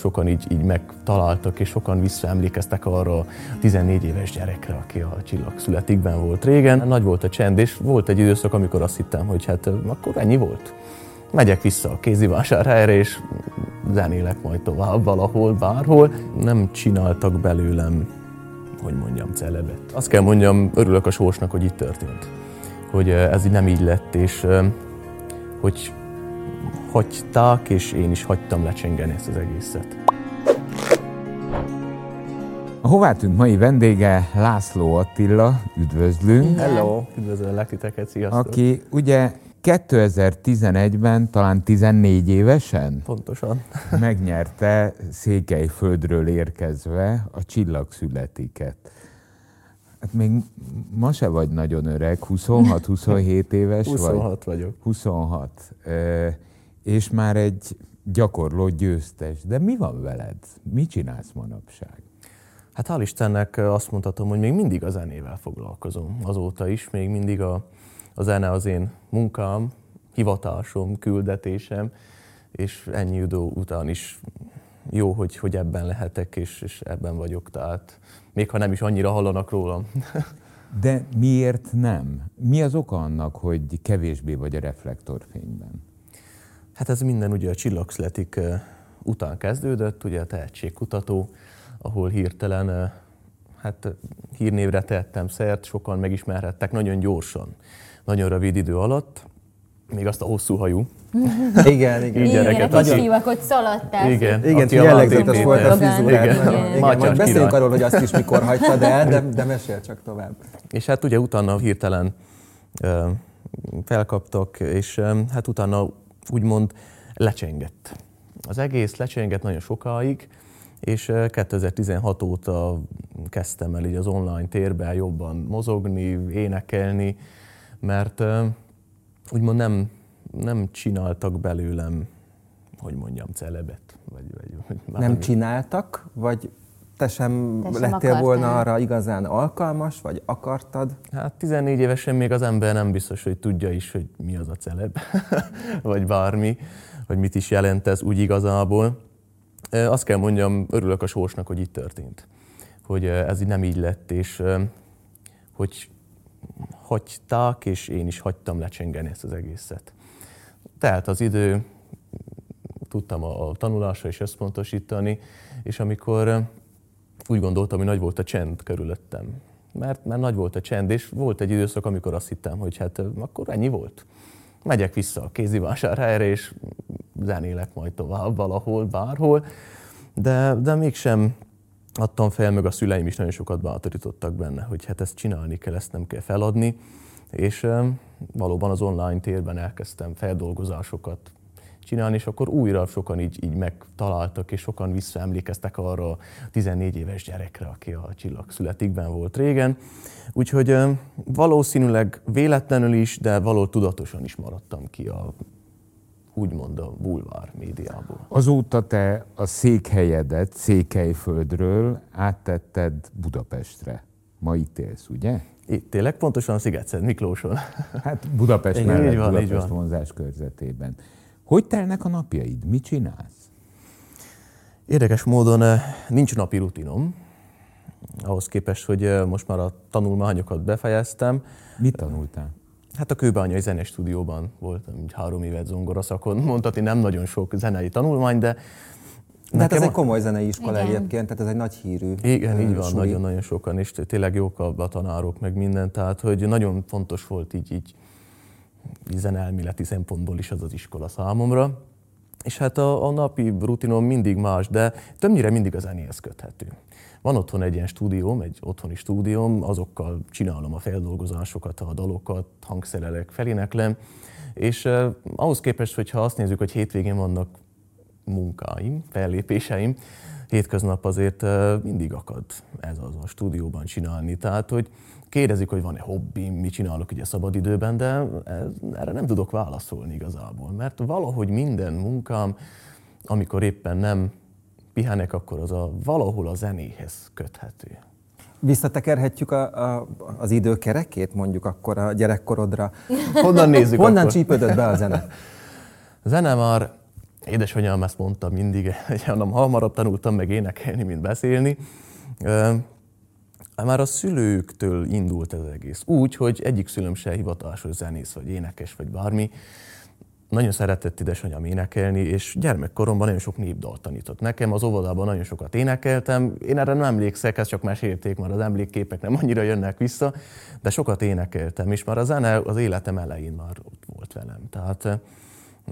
sokan így, így megtaláltak, és sokan visszaemlékeztek arra a 14 éves gyerekre, aki a csillag születikben volt régen. Nagy volt a csend, és volt egy időszak, amikor azt hittem, hogy hát akkor ennyi volt. Megyek vissza a kézivásárhelyre, és zenélek majd tovább valahol, bárhol. Nem csináltak belőlem, hogy mondjam, celebet. Azt kell mondjam, örülök a sorsnak, hogy itt történt. Hogy ez így nem így lett, és hogy hagyták, és én is hagytam lecsengeni ezt az egészet. A hová tűnt mai vendége László Attila, üdvözlünk. Hello, üdvözöllek titeket, sziasztok. Aki ugye 2011-ben, talán 14 évesen Pontosan. megnyerte Székelyföldről érkezve a Csillagszületiket. Hát még ma se vagy nagyon öreg, 26-27 éves 26 vagy. vagyok. 26. És már egy gyakorló győztes. De mi van veled? Mit csinálsz manapság? Hát hál' Istennek azt mondhatom, hogy még mindig a zenével foglalkozom. Azóta is még mindig a, a zene az én munkám, hivatásom, küldetésem, és ennyi idő után is jó, hogy, hogy ebben lehetek, és, és ebben vagyok, tehát még ha nem is annyira hallanak rólam. De miért nem? Mi az oka annak, hogy kevésbé vagy a reflektorfényben? Hát ez minden ugye a csillagszletik után kezdődött, ugye a tehetségkutató, ahol hirtelen hát hírnévre tettem szert, sokan megismerhettek nagyon gyorsan, nagyon rövid idő alatt, még azt a hosszú hajú. Igen, igen. Így gyereket, nagyon... Hívak, hogy szaladtál. Igen, igen jellegzetes volt a frizurát. Igen. Igen. Igen. Majd beszéljünk arról, hogy azt is mikor hagytad el, de, de mesél csak tovább. És hát ugye utána hirtelen felkaptak, és hát utána úgymond lecsengett. Az egész lecsengett nagyon sokáig, és 2016 óta kezdtem el így az online térben jobban mozogni, énekelni, mert úgymond nem, nem csináltak belőlem, hogy mondjam, celebet. Vagy, vagy, vagy nem csináltak, vagy te sem te lettél akartál. volna arra igazán alkalmas, vagy akartad? Hát 14 évesen még az ember nem biztos, hogy tudja is, hogy mi az a celeb, vagy bármi, vagy mit is jelent ez úgy igazából. Azt kell mondjam, örülök a sorsnak, hogy itt történt. Hogy ez így nem így lett, és hogy hagyták, és én is hagytam lecsengeni ezt az egészet. Tehát az idő, tudtam a, tanulásra is összpontosítani, és amikor úgy gondoltam, hogy nagy volt a csend körülöttem. Mert, mert nagy volt a csend, és volt egy időszak, amikor azt hittem, hogy hát akkor ennyi volt. Megyek vissza a kézivásárhelyre, és zenélek majd tovább valahol, bárhol, de, de mégsem adtam fel, meg a szüleim is nagyon sokat bátorítottak benne, hogy hát ezt csinálni kell, ezt nem kell feladni, és valóban az online térben elkezdtem feldolgozásokat csinálni, és akkor újra sokan így, így megtaláltak, és sokan visszaemlékeztek arra a 14 éves gyerekre, aki a csillag születikben volt régen. Úgyhogy valószínűleg véletlenül is, de való tudatosan is maradtam ki a úgymond a bulvár médiából. Azóta te a székhelyedet Székelyföldről áttetted Budapestre. Ma itt élsz, ugye? Itt tényleg pontosan Szigetszent Miklóson. Hát Budapest Igen, mellett, így van, Budapest így van. vonzás körzetében. Hogy telnek a napjaid? Mit csinálsz? Érdekes módon eh, nincs napi rutinom, ahhoz képest, hogy eh, most már a tanulmányokat befejeztem. Mit tanultál? Hát a Kőbányai Zenes Stúdióban voltam, így három évet zongoraszakon. Mondhatni nem nagyon sok zenei tanulmány, de de hát ez egy komoly zenei iskola Igen. egyébként, tehát ez egy nagy hírű. Igen, így van, nagyon-nagyon sokan, és tényleg jók a tanárok, meg minden, tehát hogy nagyon fontos volt így, így zenelméleti szempontból is az az iskola számomra. És hát a, a napi rutinom mindig más, de többnyire mindig a zenéhez köthető. Van otthon egy ilyen stúdióm, egy otthoni stúdióm, azokkal csinálom a feldolgozásokat, a dalokat, hangszerelek, feléneklem, és eh, ahhoz képest, hogyha azt nézzük, hogy hétvégén vannak munkáim, fellépéseim, hétköznap azért eh, mindig akad ez az a stúdióban csinálni. Tehát, hogy kérdezik, hogy van-e hobbi, mit csinálok ugye szabadidőben, de ez, erre nem tudok válaszolni igazából, mert valahogy minden munkám, amikor éppen nem pihenek, akkor az a valahol a zenéhez köthető. Visszatekerhetjük a, a, az idő kerekét mondjuk akkor a gyerekkorodra. Honnan nézzük Honnan akkor? csípődött be a zene? A zene már édesanyám ezt mondta mindig, hogy hanem hamarabb tanultam meg énekelni, mint beszélni. Már a szülőktől indult ez egész. Úgy, hogy egyik szülőm se hivatalos zenész, vagy énekes, vagy bármi. Nagyon szeretett édesanyám énekelni, és gyermekkoromban nagyon sok népdalt tanított nekem. Az óvodában nagyon sokat énekeltem. Én erre nem emlékszek, ezt csak mesélték, mert az emlékképek nem annyira jönnek vissza, de sokat énekeltem, és már a zene az életem elején már ott volt velem. Tehát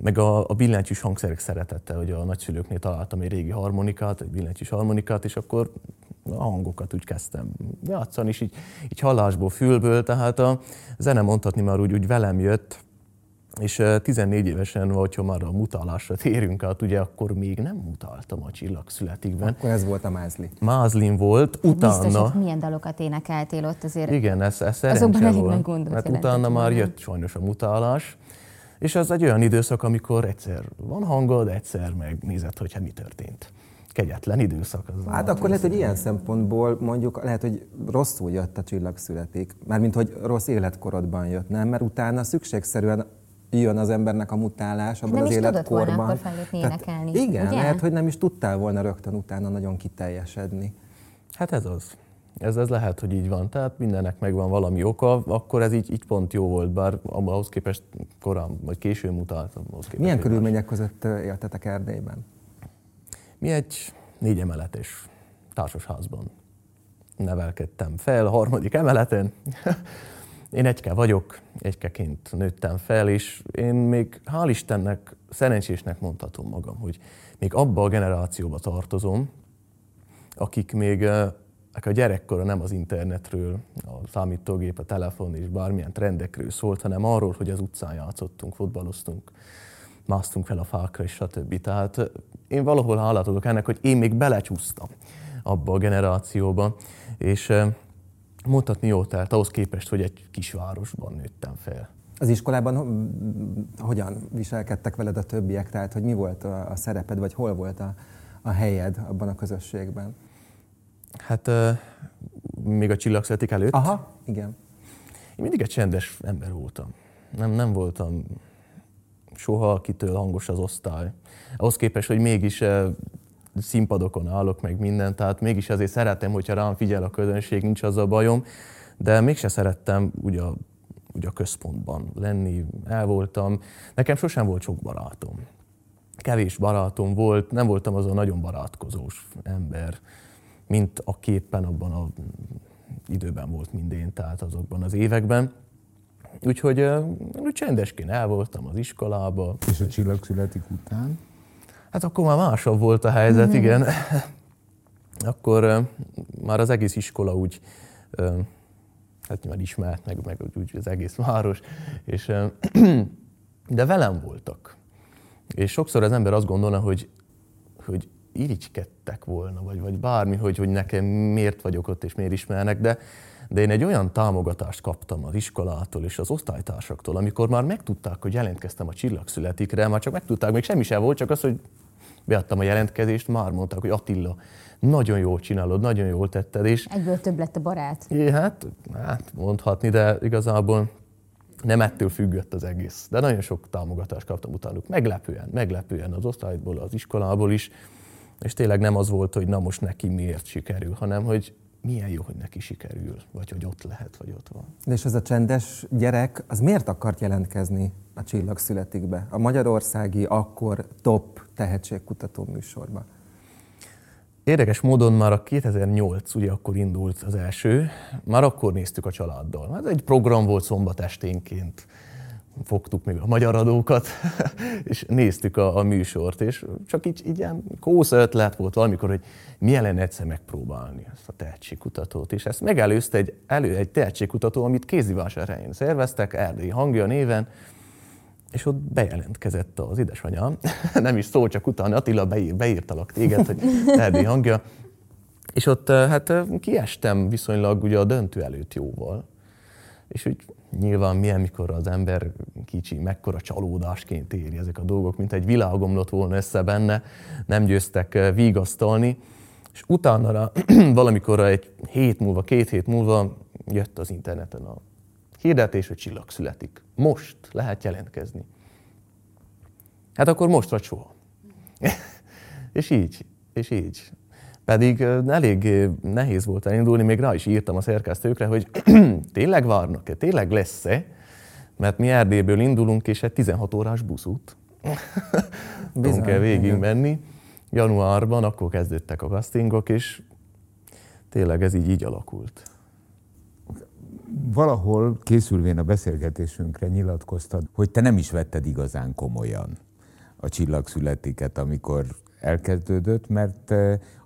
meg a, a billentyűs hangszerek szeretette, hogy a nagyszülőknél találtam egy régi harmonikát, egy billentyűs harmonikát, és akkor a hangokat úgy kezdtem játszani, és így, így hallásból, fülből, tehát a zene mondhatni már úgy, úgy velem jött, és 14 évesen, hogyha már a mutálásra térünk át, ugye akkor még nem mutáltam a csillagszületikben. Akkor ez volt a mázli. Mázlin volt, utána... Biztos, hogy milyen dalokat énekeltél ott azért. Igen, ez, ez szerencse volt. Mert hát utána már jött sajnos a mutálás, és az egy olyan időszak, amikor egyszer van hangod, egyszer megnézed, hogy hát mi történt. Kegyetlen időszak. Az hát akkor lehet, hogy ilyen szempontból mondjuk lehet, hogy rosszul jött a csillagszületik. Mármint, hogy rossz életkorodban jött, nem? Mert utána szükségszerűen jön az embernek a mutálás abban nem az életkorban. Nem volna akkor felépni énekelni, Igen, ugye? lehet, hogy nem is tudtál volna rögtön utána nagyon kiteljesedni. Hát ez az. Ez, ez lehet, hogy így van. Tehát mindennek megvan valami oka, akkor ez így, így pont jó volt, bár ahhoz képest korán, vagy későn mutattam. Milyen körülmények között éltetek Erdélyben? Mi egy négy emeletes társasházban nevelkedtem fel, harmadik emeleten. Én egyke vagyok, egykeként nőttem fel, és én még hál' Istennek szerencsésnek mondhatom magam, hogy még abba a generációba tartozom, akik még a gyerekkora nem az internetről, a számítógép, a telefon és bármilyen trendekről szólt, hanem arról, hogy az utcán játszottunk, fotbaloztunk, másztunk fel a fákra, és stb. Tehát én valahol hálát adok ennek, hogy én még belecsúsztam abba a generációba, és mondhatni jó, tehát ahhoz képest, hogy egy kisvárosban nőttem fel. Az iskolában hogyan viselkedtek veled a többiek? Tehát, hogy mi volt a szereped, vagy hol volt a, a helyed abban a közösségben? Hát uh, még a csillagszületik előtt. Aha, igen. Én mindig egy csendes ember voltam. Nem, nem voltam soha, akitől hangos az osztály. Ahhoz képest, hogy mégis uh, színpadokon állok, meg minden, tehát mégis azért szeretem, hogyha rám figyel a közönség, nincs az a bajom, de mégse szerettem ugye ugye a központban lenni, el voltam. Nekem sosem volt sok barátom. Kevés barátom volt, nem voltam az a nagyon barátkozós ember mint a képen abban a időben volt mindén, tehát azokban az években. Úgyhogy úgy csendesként el voltam az iskolába. És a csillag születik után? Hát akkor már másabb volt a helyzet, mm-hmm. igen. akkor már az egész iskola úgy, hát nyilván ismert, meg, meg úgy az egész város, és, de velem voltak. És sokszor az ember azt gondolna, hogy, hogy irigykedtek volna, vagy, vagy bármi, hogy, hogy nekem miért vagyok ott és miért ismernek, de, de én egy olyan támogatást kaptam az iskolától és az osztálytársaktól, amikor már megtudták, hogy jelentkeztem a csillagszületikre, már csak megtudták, még semmi sem volt, csak az, hogy beadtam a jelentkezést, már mondták, hogy Attila, nagyon jól csinálod, nagyon jól tetted. És Egyből több lett a barát. É, hát, hát mondhatni, de igazából nem ettől függött az egész. De nagyon sok támogatást kaptam utánuk. Meglepően, meglepően az osztályból, az iskolából is. És tényleg nem az volt, hogy na most neki miért sikerül, hanem hogy milyen jó, hogy neki sikerül, vagy hogy ott lehet, vagy ott van. De és ez a csendes gyerek, az miért akart jelentkezni a Csillag születikbe? A magyarországi akkor top tehetségkutató műsorba? Érdekes módon már a 2008, ugye akkor indult az első, már akkor néztük a családdal. Ez egy program volt szombat esténként fogtuk még a magyar adókat, és néztük a, a műsort, és csak így, így ilyen kósza ötlet volt valamikor, hogy milyen lenne egyszer megpróbálni ezt a tehetségkutatót. És ezt megelőzte egy, elő, egy tehetségkutató, amit Kézivásárhelyen szerveztek, Erdélyi hangja néven, és ott bejelentkezett az édesanyám, nem is szó, csak utána Attila beír, beírtalak téged, hogy Erdélyi hangja, és ott hát kiestem viszonylag ugye a döntő előtt jóval, és úgy nyilván milyen, mikor az ember kicsi, mekkora csalódásként éri ezek a dolgok, mint egy világomlott volna össze benne, nem győztek eh, vigasztalni, és utána valamikor egy hét múlva, két hét múlva jött az interneten a hirdetés, hogy csillag születik. Most lehet jelentkezni. Hát akkor most vagy soha. és így, és így. Pedig ö, elég ö, nehéz volt elindulni, még rá is írtam a szerkesztőkre, hogy tényleg várnak-e, tényleg lesz-e, mert mi Erdélyből indulunk, és egy 16 órás buszút tudunk el végig menni. Januárban akkor kezdődtek a castingok, és tényleg ez így, így alakult. Valahol készülvén a beszélgetésünkre nyilatkoztad, hogy te nem is vetted igazán komolyan a csillagszületiket, amikor elkezdődött, mert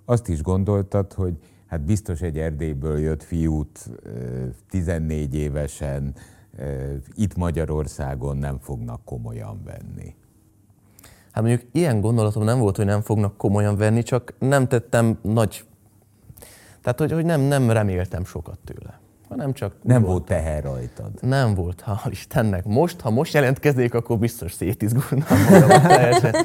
azt is gondoltad, hogy hát biztos egy Erdélyből jött fiút eh, 14 évesen itt Magyarországon nem fognak komolyan venni. Hát mondjuk ilyen gondolatom nem volt, hogy nem fognak komolyan venni, csak nem tettem nagy... Tehát, hogy, hogy nem, nem reméltem sokat tőle. Hanem csak Nem volt teher rajtad. Nem volt, hál' Istennek. Most, ha most jelentkeznék, akkor biztos szétizgulnám magam teljesen.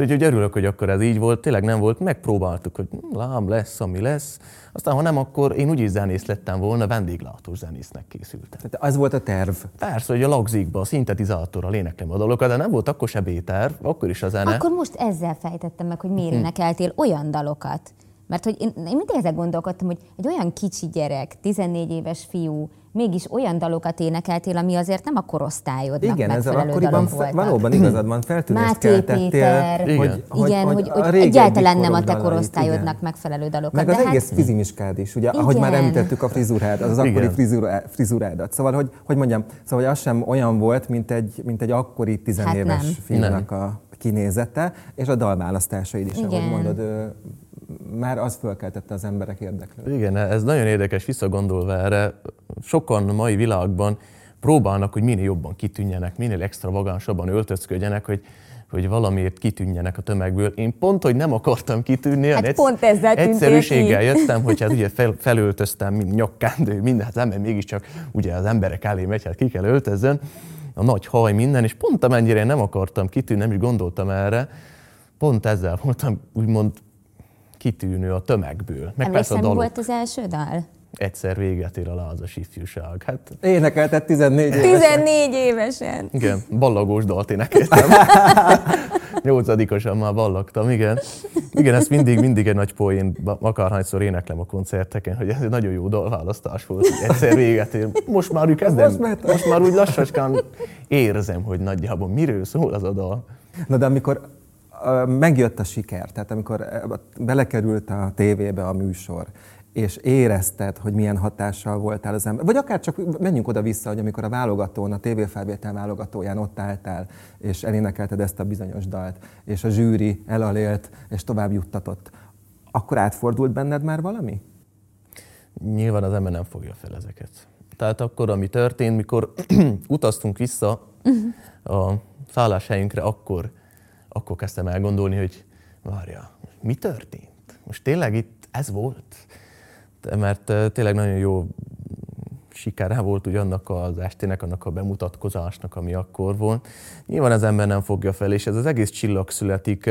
Úgyhogy örülök, hogy akkor ez így volt. Tényleg nem volt. Megpróbáltuk, hogy lám, lesz, ami lesz. Aztán, ha nem, akkor én úgyis zenész lettem volna, vendéglátós zenésznek készültem. Tehát az volt a terv. Persze, hogy a lagzikba, a szintetizátorral éneklem a dalokat, de nem volt akkor se B-terv, akkor is a zene. Akkor most ezzel fejtettem meg, hogy miért énekeltél olyan dalokat. Mert hogy én, én mindig ezzel gondolkodtam, hogy egy olyan kicsi gyerek, 14 éves fiú, mégis olyan dalokat énekeltél, ami azért nem a korosztályodnak Igen, ezzel megfelelő akkoriban fe, valóban igazad van, feltűnést keltettél, Péter, Igen. hogy, hogy, igen, hogy, hogy, egyáltalán nem a te dalait, korosztályodnak igen. megfelelő dalokat. Meg az de egész hát, fizimiskád is, ugye, ahogy már Igen. említettük a frizurád, az, az akkori Igen. frizura, frizurádat. Szóval, hogy, hogy mondjam, szóval hogy az sem olyan volt, mint egy, mint egy akkori tizenéves Hát fiúnak a kinézete, és a dalválasztásaid is, ahogy Igen. mondod, ö, már az fölkeltette az emberek érdeklődését. Igen, ez nagyon érdekes visszagondolva erre. Sokan a mai világban próbálnak, hogy minél jobban kitűnjenek, minél extravagánsabban öltözködjenek, hogy, hogy valamiért kitűnjenek a tömegből. Én pont, hogy nem akartam kitűnni, Hát pont ezzel egyszerűséggel ki. jöttem, hogy hát ugye fel, felöltöztem, mint nyakkendő, minden, hát az ember mégiscsak ugye az emberek elé megy, hát ki kell öltözzön, a nagy haj, minden, és pont amennyire én nem akartam kitűnni, nem is gondoltam erre, pont ezzel voltam úgymond kitűnő a tömegből. Meg a emlékszem, mi dalok. volt az első dal? Egyszer véget ér a lázas ifjúság. Hát Énekelted 14 éves. 14 évesen. igen, ballagós dalt énekeltem. Nyolcadikosan már ballagtam, igen. Igen, ez mindig, mindig egy nagy poén, akárhányszor éneklem a koncerteken, hogy ez egy nagyon jó dalválasztás volt, hogy egyszer véget ér. Most már úgy kezdem, Most most, már- úgy lassacskán érzem, hogy nagyjából miről szól az a dal. Na de amikor megjött a siker, tehát amikor belekerült a tévébe a műsor, és érezted, hogy milyen hatással voltál az ember, vagy akár csak menjünk oda-vissza, hogy amikor a válogatón, a tévéfelvétel válogatóján ott álltál, és elénekelted ezt a bizonyos dalt, és a zsűri elalélt, és tovább juttatott, akkor átfordult benned már valami? Nyilván az ember nem fogja fel ezeket. Tehát akkor, ami történt, mikor utaztunk vissza a szálláshelyünkre, akkor, akkor kezdtem el gondolni, hogy várja, mi történt? Most tényleg itt ez volt? Mert tényleg nagyon jó sikere volt ugye annak az estének, annak a bemutatkozásnak, ami akkor volt. Nyilván az ember nem fogja fel, és ez az egész csillag születik.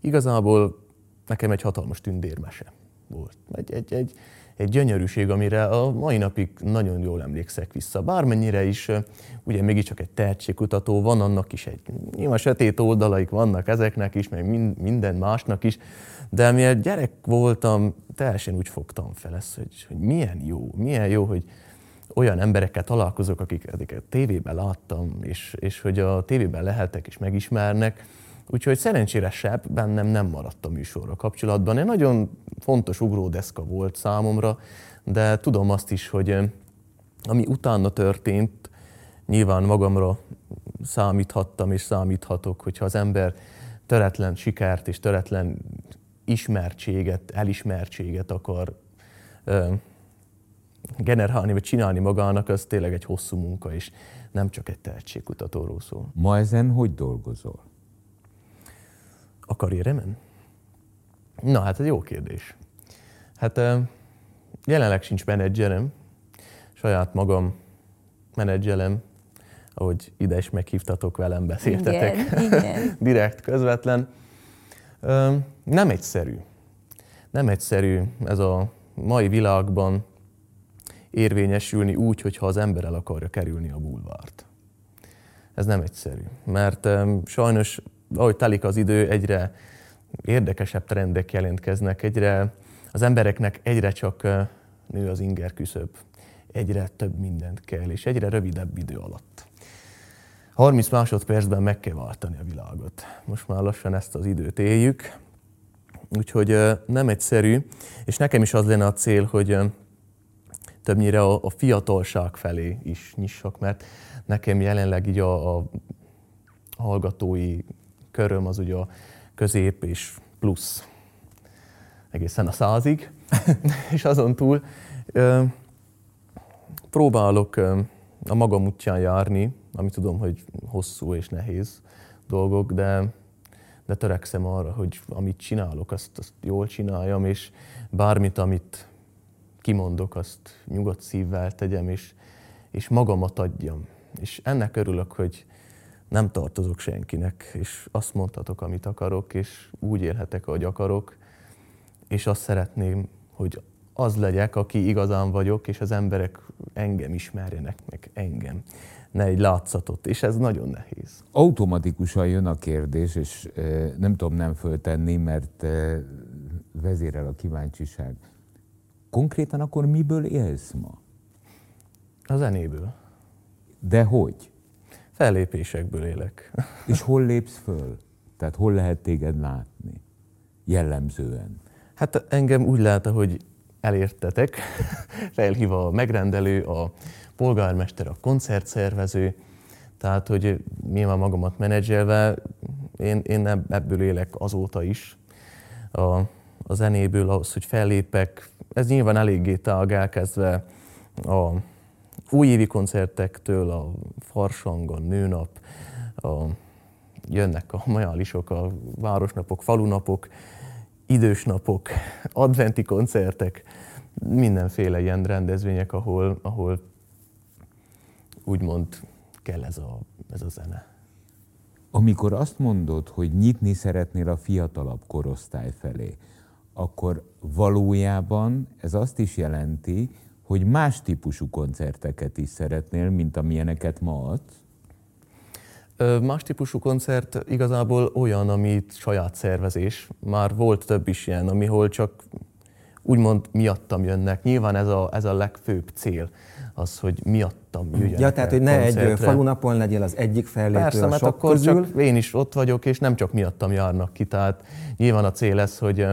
Igazából nekem egy hatalmas tündérmese volt. Egy, egy, egy, egy gyönyörűség, amire a mai napig nagyon jól emlékszek vissza. Bármennyire is, ugye mégiscsak egy tehetségkutató, van annak is egy, nyilván sötét oldalaik vannak ezeknek is, meg min- minden másnak is, de mivel gyerek voltam, teljesen úgy fogtam fel ezt, hogy, hogy milyen jó, milyen jó, hogy olyan emberekkel találkozok, akik- akiket tévében láttam, és, és hogy a tévében lehetek és megismernek. Úgyhogy szerencsére sebb bennem nem maradt a műsorra kapcsolatban. Egy nagyon fontos ugródeszka volt számomra, de tudom azt is, hogy ö, ami utána történt, nyilván magamra számíthattam és számíthatok, hogyha az ember töretlen sikert és töretlen ismertséget, elismertséget akar ö, generálni vagy csinálni magának, az tényleg egy hosszú munka, és nem csak egy tehetségkutatóról szól. Ma ezen hogy dolgozol? A karrieremen? Na, hát ez jó kérdés. Hát jelenleg sincs menedzserem, saját magam menedzselem, ahogy ide is meghívtatok velem, beszéltetek. Igen, igen. Direkt, közvetlen. Nem egyszerű. Nem egyszerű ez a mai világban érvényesülni úgy, hogyha az ember el akarja kerülni a bulvárt. Ez nem egyszerű, mert sajnos ahogy telik az idő, egyre érdekesebb trendek jelentkeznek, egyre az embereknek egyre csak nő az inger küszöb, egyre több mindent kell, és egyre rövidebb idő alatt. 30 másodpercben meg kell váltani a világot. Most már lassan ezt az időt éljük, úgyhogy nem egyszerű, és nekem is az lenne a cél, hogy többnyire a, fiatalság felé is nyissak, mert nekem jelenleg így a, a hallgatói köröm az ugye a közép és plusz egészen a százig, és azon túl ö, próbálok ö, a magam útján járni, ami tudom, hogy hosszú és nehéz dolgok, de, de törekszem arra, hogy amit csinálok, azt, azt jól csináljam, és bármit, amit kimondok, azt nyugodt szívvel tegyem, és, és magamat adjam. És ennek örülök, hogy nem tartozok senkinek, és azt mondhatok, amit akarok, és úgy élhetek, ahogy akarok, és azt szeretném, hogy az legyek, aki igazán vagyok, és az emberek engem ismerjenek meg, engem. Ne egy látszatot, és ez nagyon nehéz. Automatikusan jön a kérdés, és nem tudom nem föltenni, mert vezérel a kíváncsiság. Konkrétan akkor miből élsz ma? A zenéből. De hogy? Fellépésekből élek. És hol lépsz föl? Tehát hol lehet téged látni? Jellemzően. Hát engem úgy lát, hogy elértetek, felhív a megrendelő, a polgármester, a koncertszervező, tehát, hogy nyilván magamat menedzselve, én, én ebből élek azóta is, a, a zenéből ahhoz, hogy fellépek. Ez nyilván eléggé tág elkezdve a újévi koncertektől, a farsang, a nőnap, a, jönnek a majálisok, a városnapok, falunapok, idős napok, adventi koncertek, mindenféle ilyen rendezvények, ahol, ahol úgymond kell ez a, ez a zene. Amikor azt mondod, hogy nyitni szeretnél a fiatalabb korosztály felé, akkor valójában ez azt is jelenti, hogy más típusú koncerteket is szeretnél, mint amilyeneket ma adsz? Más típusú koncert igazából olyan, amit saját szervezés. Már volt több is ilyen, amihol csak úgymond miattam jönnek. Nyilván ez a, ez a legfőbb cél, az, hogy miattam jöjjenek Ja, tehát, hogy ne koncertre. egy falunapon legyél az egyik fellépő Persze, a mert akkor közül. csak én is ott vagyok, és nem csak miattam járnak ki. Tehát nyilván a cél ez, hogy,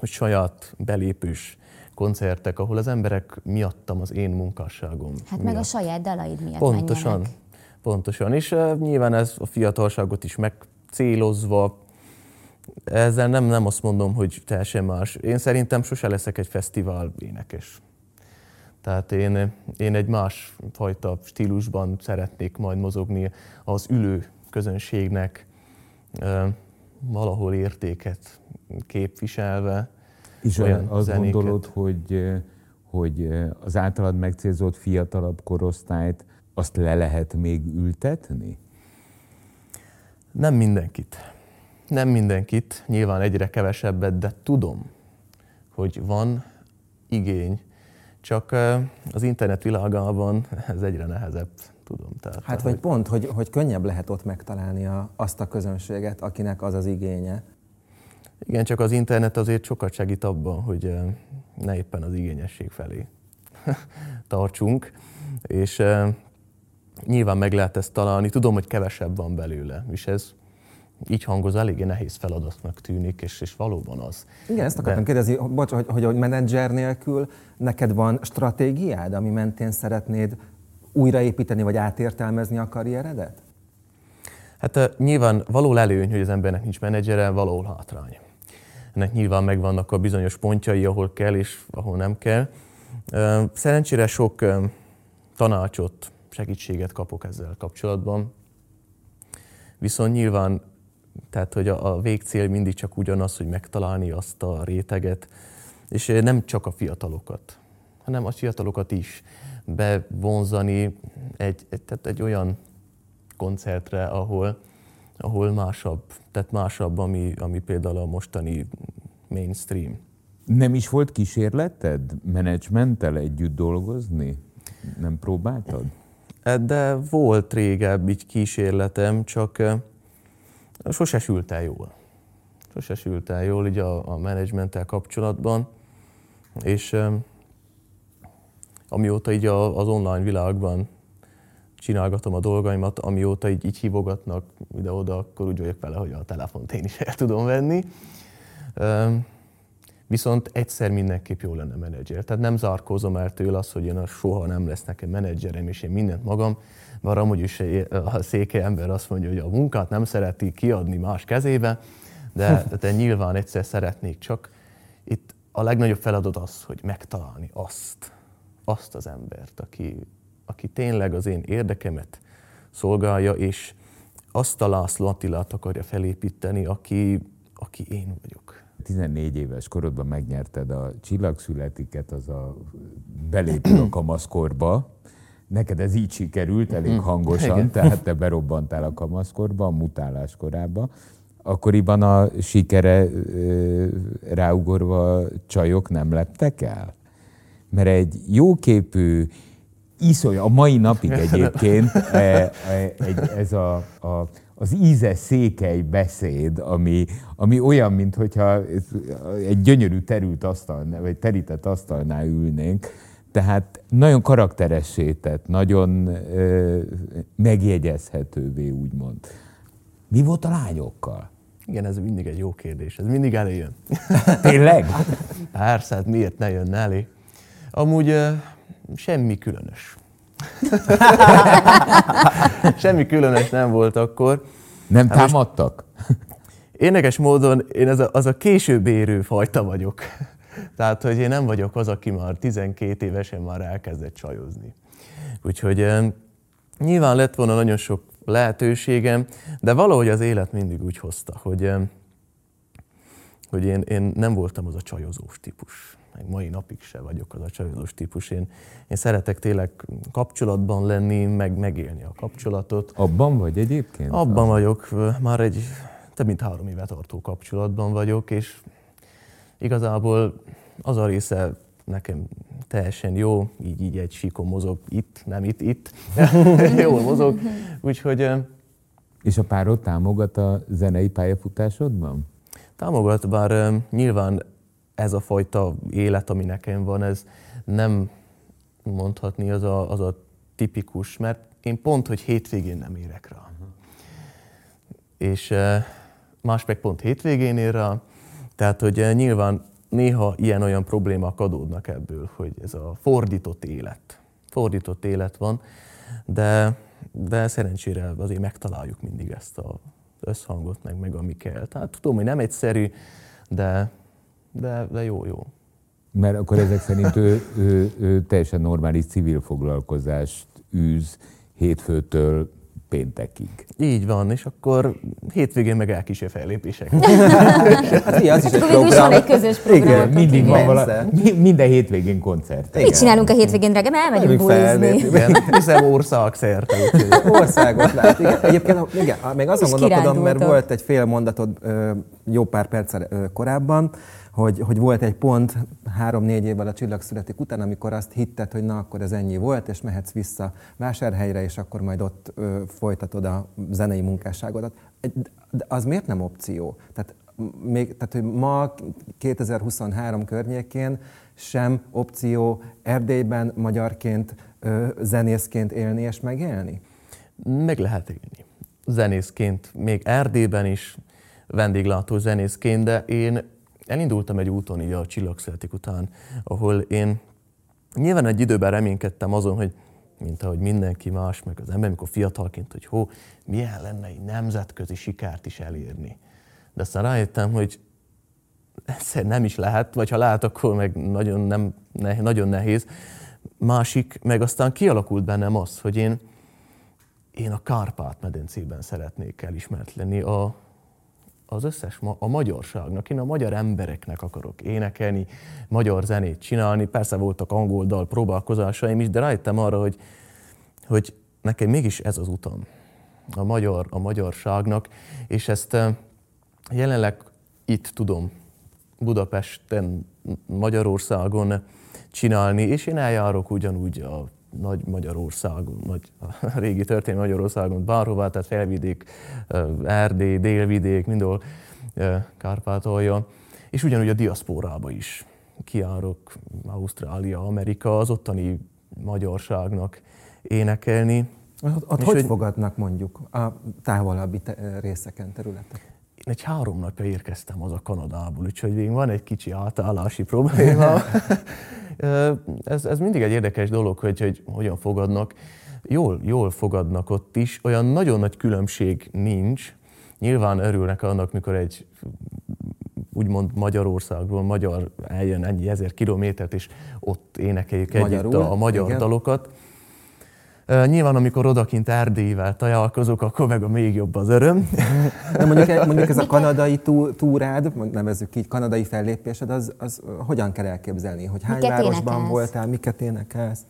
hogy saját belépős koncertek, ahol az emberek miattam az én munkásságom. Hát miatt. meg a saját dalaid miatt Pontosan. menjenek. Pontosan, és uh, nyilván ez a fiatalságot is megcélozva, ezzel nem, nem azt mondom, hogy teljesen más. Én szerintem sose leszek egy fesztivál énekes. Tehát én, én egy más fajta stílusban szeretnék majd mozogni az ülő közönségnek uh, valahol értéket képviselve. És olyan azt zenéket. gondolod, hogy, hogy az általad megcélzott fiatalabb korosztályt azt le lehet még ültetni? Nem mindenkit. Nem mindenkit, nyilván egyre kevesebbet, de tudom, hogy van igény, csak az internet világában ez egyre nehezebb, tudom. Tehát, hát vagy hogy... pont, hogy, hogy könnyebb lehet ott megtalálni a, azt a közönséget, akinek az az igénye. Igen, csak az internet azért sokat segít abban, hogy ne éppen az igényesség felé tartsunk, és nyilván meg lehet ezt találni. Tudom, hogy kevesebb van belőle, és ez így hangoz, eléggé nehéz feladatnak tűnik, és, és valóban az. Igen, ezt akartam De... kérdezni, bocs, hogy, hogy, hogy menedzser nélkül neked van stratégiád, ami mentén szeretnéd újraépíteni vagy átértelmezni a karrieredet? Hát uh, nyilván való előny, hogy az embernek nincs menedzsere, való hátrány. Ennek nyilván megvannak a bizonyos pontjai, ahol kell és ahol nem kell. Szerencsére sok tanácsot segítséget kapok ezzel kapcsolatban. Viszont nyilván, tehát hogy a, a végcél mindig csak ugyanaz, hogy megtalálni azt a réteget, és nem csak a fiatalokat, hanem a fiatalokat is bevonzani egy, egy, tehát egy olyan koncertre, ahol, ahol másabb, tehát másabb, ami, ami például a mostani mainstream. Nem is volt kísérleted menedzsmenttel együtt dolgozni? Nem próbáltad? De volt régebb így kísérletem, csak Sose sült el jól. Sose sült el jól így a, a menedzsmenttel kapcsolatban, és amióta így a, az online világban csinálgatom a dolgaimat, amióta így, így hívogatnak ide-oda, akkor úgy vagyok vele, hogy a telefont én is el tudom venni. Viszont egyszer mindenképp jó lenne menedzser. Tehát nem zárkózom el tőle azt, hogy én soha nem lesz nekem menedzserem, és én mindent magam, mert amúgy is a széke ember azt mondja, hogy a munkát nem szereti kiadni más kezébe, de, de nyilván egyszer szeretnék, csak itt a legnagyobb feladat az, hogy megtalálni azt, azt az embert, aki, aki tényleg az én érdekemet szolgálja, és azt a László Attilát akarja felépíteni, aki, aki én vagyok. 14 éves korodban megnyerted a csillagszületiket, az a belépő a kamaszkorba. Neked ez így sikerült, elég mhm. hangosan, Igen. tehát te berobbantál a kamaszkorba, a mutálás korába. Akkoriban a sikere ráugorva csajok nem leptek el? Mert egy jóképű, iszony, a mai napig egyébként e, e, egy, ez a, a, az íze székely beszéd, ami, ami olyan, mintha egy gyönyörű terült asztal, vagy terített asztalnál ülnénk, tehát nagyon karakteressé tett, nagyon ö, megjegyezhetővé, úgymond. Mi volt a lányokkal? Igen, ez mindig egy jó kérdés. Ez mindig eljön. Tényleg? Persze, hát miért ne jönne elé? Amúgy semmi különös. semmi különös nem volt akkor. Nem hát támadtak? Érdekes módon én az a, az a később érő fajta vagyok. Tehát, hogy én nem vagyok az, aki már 12 évesen már elkezdett csajozni. Úgyhogy nyilván lett volna nagyon sok lehetőségem, de valahogy az élet mindig úgy hozta, hogy, hogy én, én nem voltam az a csajozós típus. Meg mai napig se vagyok az a csajozós típus. Én, én szeretek tényleg kapcsolatban lenni, meg megélni a kapcsolatot. Abban vagy egyébként? Abban vagyok. Már egy több mint három éve tartó kapcsolatban vagyok, és igazából az a része nekem teljesen jó, így, így egy síkon mozog itt, nem itt, itt. Jól mozog. Úgyhogy... És a párod támogat a zenei pályafutásodban? Támogat, bár nyilván ez a fajta élet, ami nekem van, ez nem mondhatni az a, az a tipikus, mert én pont, hogy hétvégén nem érek rá. És más meg pont hétvégén ér rá, tehát hogy nyilván néha ilyen-olyan problémák adódnak ebből, hogy ez a fordított élet. Fordított élet van, de, de szerencsére azért megtaláljuk mindig ezt az összhangot, meg, meg ami kell. Tehát tudom, hogy nem egyszerű, de, de, de jó, jó. Mert akkor ezek szerint ő, ő, ő teljesen normális civil foglalkozást űz hétfőtől péntekig. Így van, és akkor hétvégén meg elkísér fellépések. hát az is egy program. Is van egy közös program. Igen, mindig van vala, minden hétvégén koncert. Mit csinálunk a hétvégén, drága? Elmegyünk bulizni. Igen, hiszem ország szerte. Országot lát. Igen. Egyébként igen, még azon gondolkodom, mert volt egy fél mondatod jó pár perccel korábban, hogy, hogy volt egy pont három-négy évvel a csillag születik után, amikor azt hitted, hogy na, akkor ez ennyi volt, és mehetsz vissza vásárhelyre, és akkor majd ott ö, folytatod a zenei munkásságodat. De az miért nem opció? Tehát, még, tehát, hogy ma 2023 környékén sem opció Erdélyben magyarként, ö, zenészként élni és megélni? Meg lehet élni. Zenészként, még Erdélyben is vendéglátó zenészként, de én elindultam egy úton így a csillagszületik után, ahol én nyilván egy időben reménykedtem azon, hogy mint ahogy mindenki más, meg az ember, amikor fiatalként, hogy hó, milyen lenne egy nemzetközi sikert is elérni. De aztán rájöttem, hogy egyszer nem is lehet, vagy ha lehet, akkor meg nagyon, nem, ne, nagyon nehéz. Másik, meg aztán kialakult bennem az, hogy én, én a Kárpát-medencében szeretnék elismert lenni, a, az összes, a magyarságnak, én a magyar embereknek akarok énekelni, magyar zenét csinálni. Persze voltak angol dal próbálkozásaim is, de rájöttem arra, hogy, hogy nekem mégis ez az utam a, magyar, a magyarságnak, és ezt eh, jelenleg itt tudom Budapesten, Magyarországon csinálni, és én eljárok ugyanúgy a nagy Magyarországon, nagy, a régi történelmi Magyarországon, bárhová, tehát felvidék, Erdély, délvidék, mindenhol Kárpátolja, és ugyanúgy a diaszpórába is kiárok Ausztrália, Amerika, az ottani magyarságnak énekelni. Ott, ott hogy, hogy fogadnak mondjuk a távolabbi te- részeken, területek? Egy három napja érkeztem az a Kanadából, úgyhogy még van egy kicsi átállási probléma. ez, ez mindig egy érdekes dolog, hogy, hogy hogyan fogadnak. Jól, jól fogadnak ott is, olyan nagyon nagy különbség nincs. Nyilván örülnek annak, mikor egy úgymond Magyarországról magyar eljön ennyi ezer kilométert, és ott énekeljük együtt a, a magyar igen. dalokat. Nyilván, amikor odakint Erdélyvel találkozok, akkor meg a még jobb az öröm. De mondjuk, mondjuk ez a kanadai tú, túrád, nevezzük így, kanadai fellépésed, az, az hogyan kell elképzelni? Hogy hány miket városban énekelsz? voltál, miket énekelsz?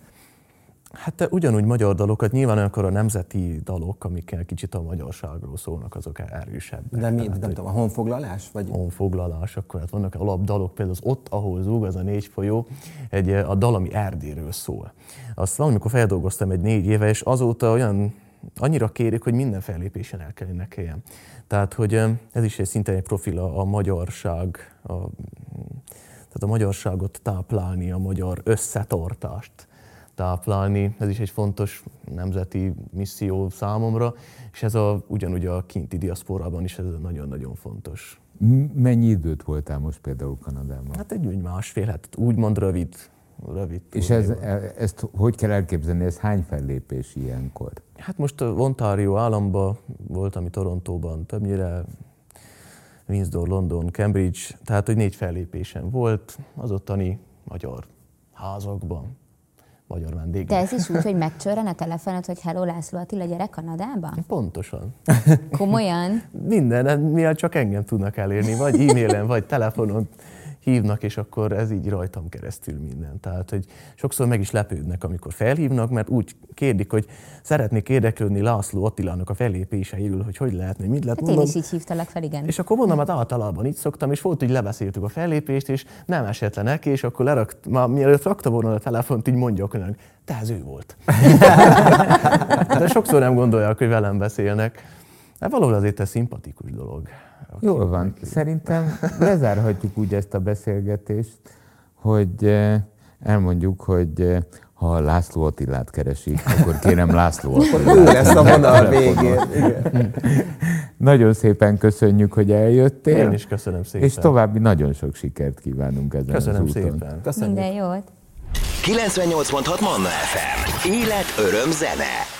Hát ugyanúgy magyar dalokat, nyilván akkor a nemzeti dalok, amikkel kicsit a magyarságról szólnak, azok erősebbek. De mi, nem tudom, a honfoglalás? Vagy? Honfoglalás, akkor hát vannak alapdalok, például az Ott, ahol zúg, az a négy folyó, egy, a dal, ami Erdéről szól. Azt valamikor feldolgoztam egy négy éve, és azóta olyan annyira kérik, hogy minden fellépésen el kell énekeljem. Tehát, hogy ez is egy szinte egy profil a, a magyarság, a, tehát a magyarságot táplálni, a magyar összetartást táplálni. Ez is egy fontos nemzeti misszió számomra, és ez a, ugyanúgy a kinti diaszporában is ez nagyon-nagyon fontos. Mennyi időt voltál most például Kanadában? Hát egy úgy másfél, hát úgymond rövid. rövid és ez, e, ezt hogy kell elképzelni, ez hány fellépés ilyenkor? Hát most Ontario államban voltam, Torontóban többnyire, Windsor, London, Cambridge, tehát hogy négy fellépésen volt az ottani magyar házakban magyar vendég. De ez is úgy, hogy megcsörren a telefonot, hogy Hello László Attila, gyere Kanadába? Pontosan. Komolyan? Minden, mivel csak engem tudnak elérni, vagy e-mailen, vagy telefonon hívnak, és akkor ez így rajtam keresztül minden. Tehát, hogy sokszor meg is lepődnek, amikor felhívnak, mert úgy kérdik, hogy szeretnék érdeklődni László Attilának a fellépéseiről, hogy hogy lehetne, mit lehet. Hát mondom, én is így hívtalak fel, igen. És akkor mondom, hát általában így szoktam, és volt, hogy lebeszéltük a fellépést, és nem esett neki, és akkor lerakt, már mielőtt rakta volna a telefont, így mondja hogy te ez ő volt. De sokszor nem gondolják, hogy velem beszélnek. De valahol azért ez szimpatikus dolog. Jól van. Szerintem lezárhatjuk úgy ezt a beszélgetést, hogy eh, elmondjuk, hogy eh, ha László Attilát keresik, akkor kérem László Attilát. Ő lesz a vonal végén. Nagyon szépen köszönjük, hogy eljöttél. Én is köszönöm szépen. És további nagyon sok sikert kívánunk ezen köszönöm az úton. Szépen. Köszönjük. Minden jót. 98.6 Manna FM. Élet, öröm, zene.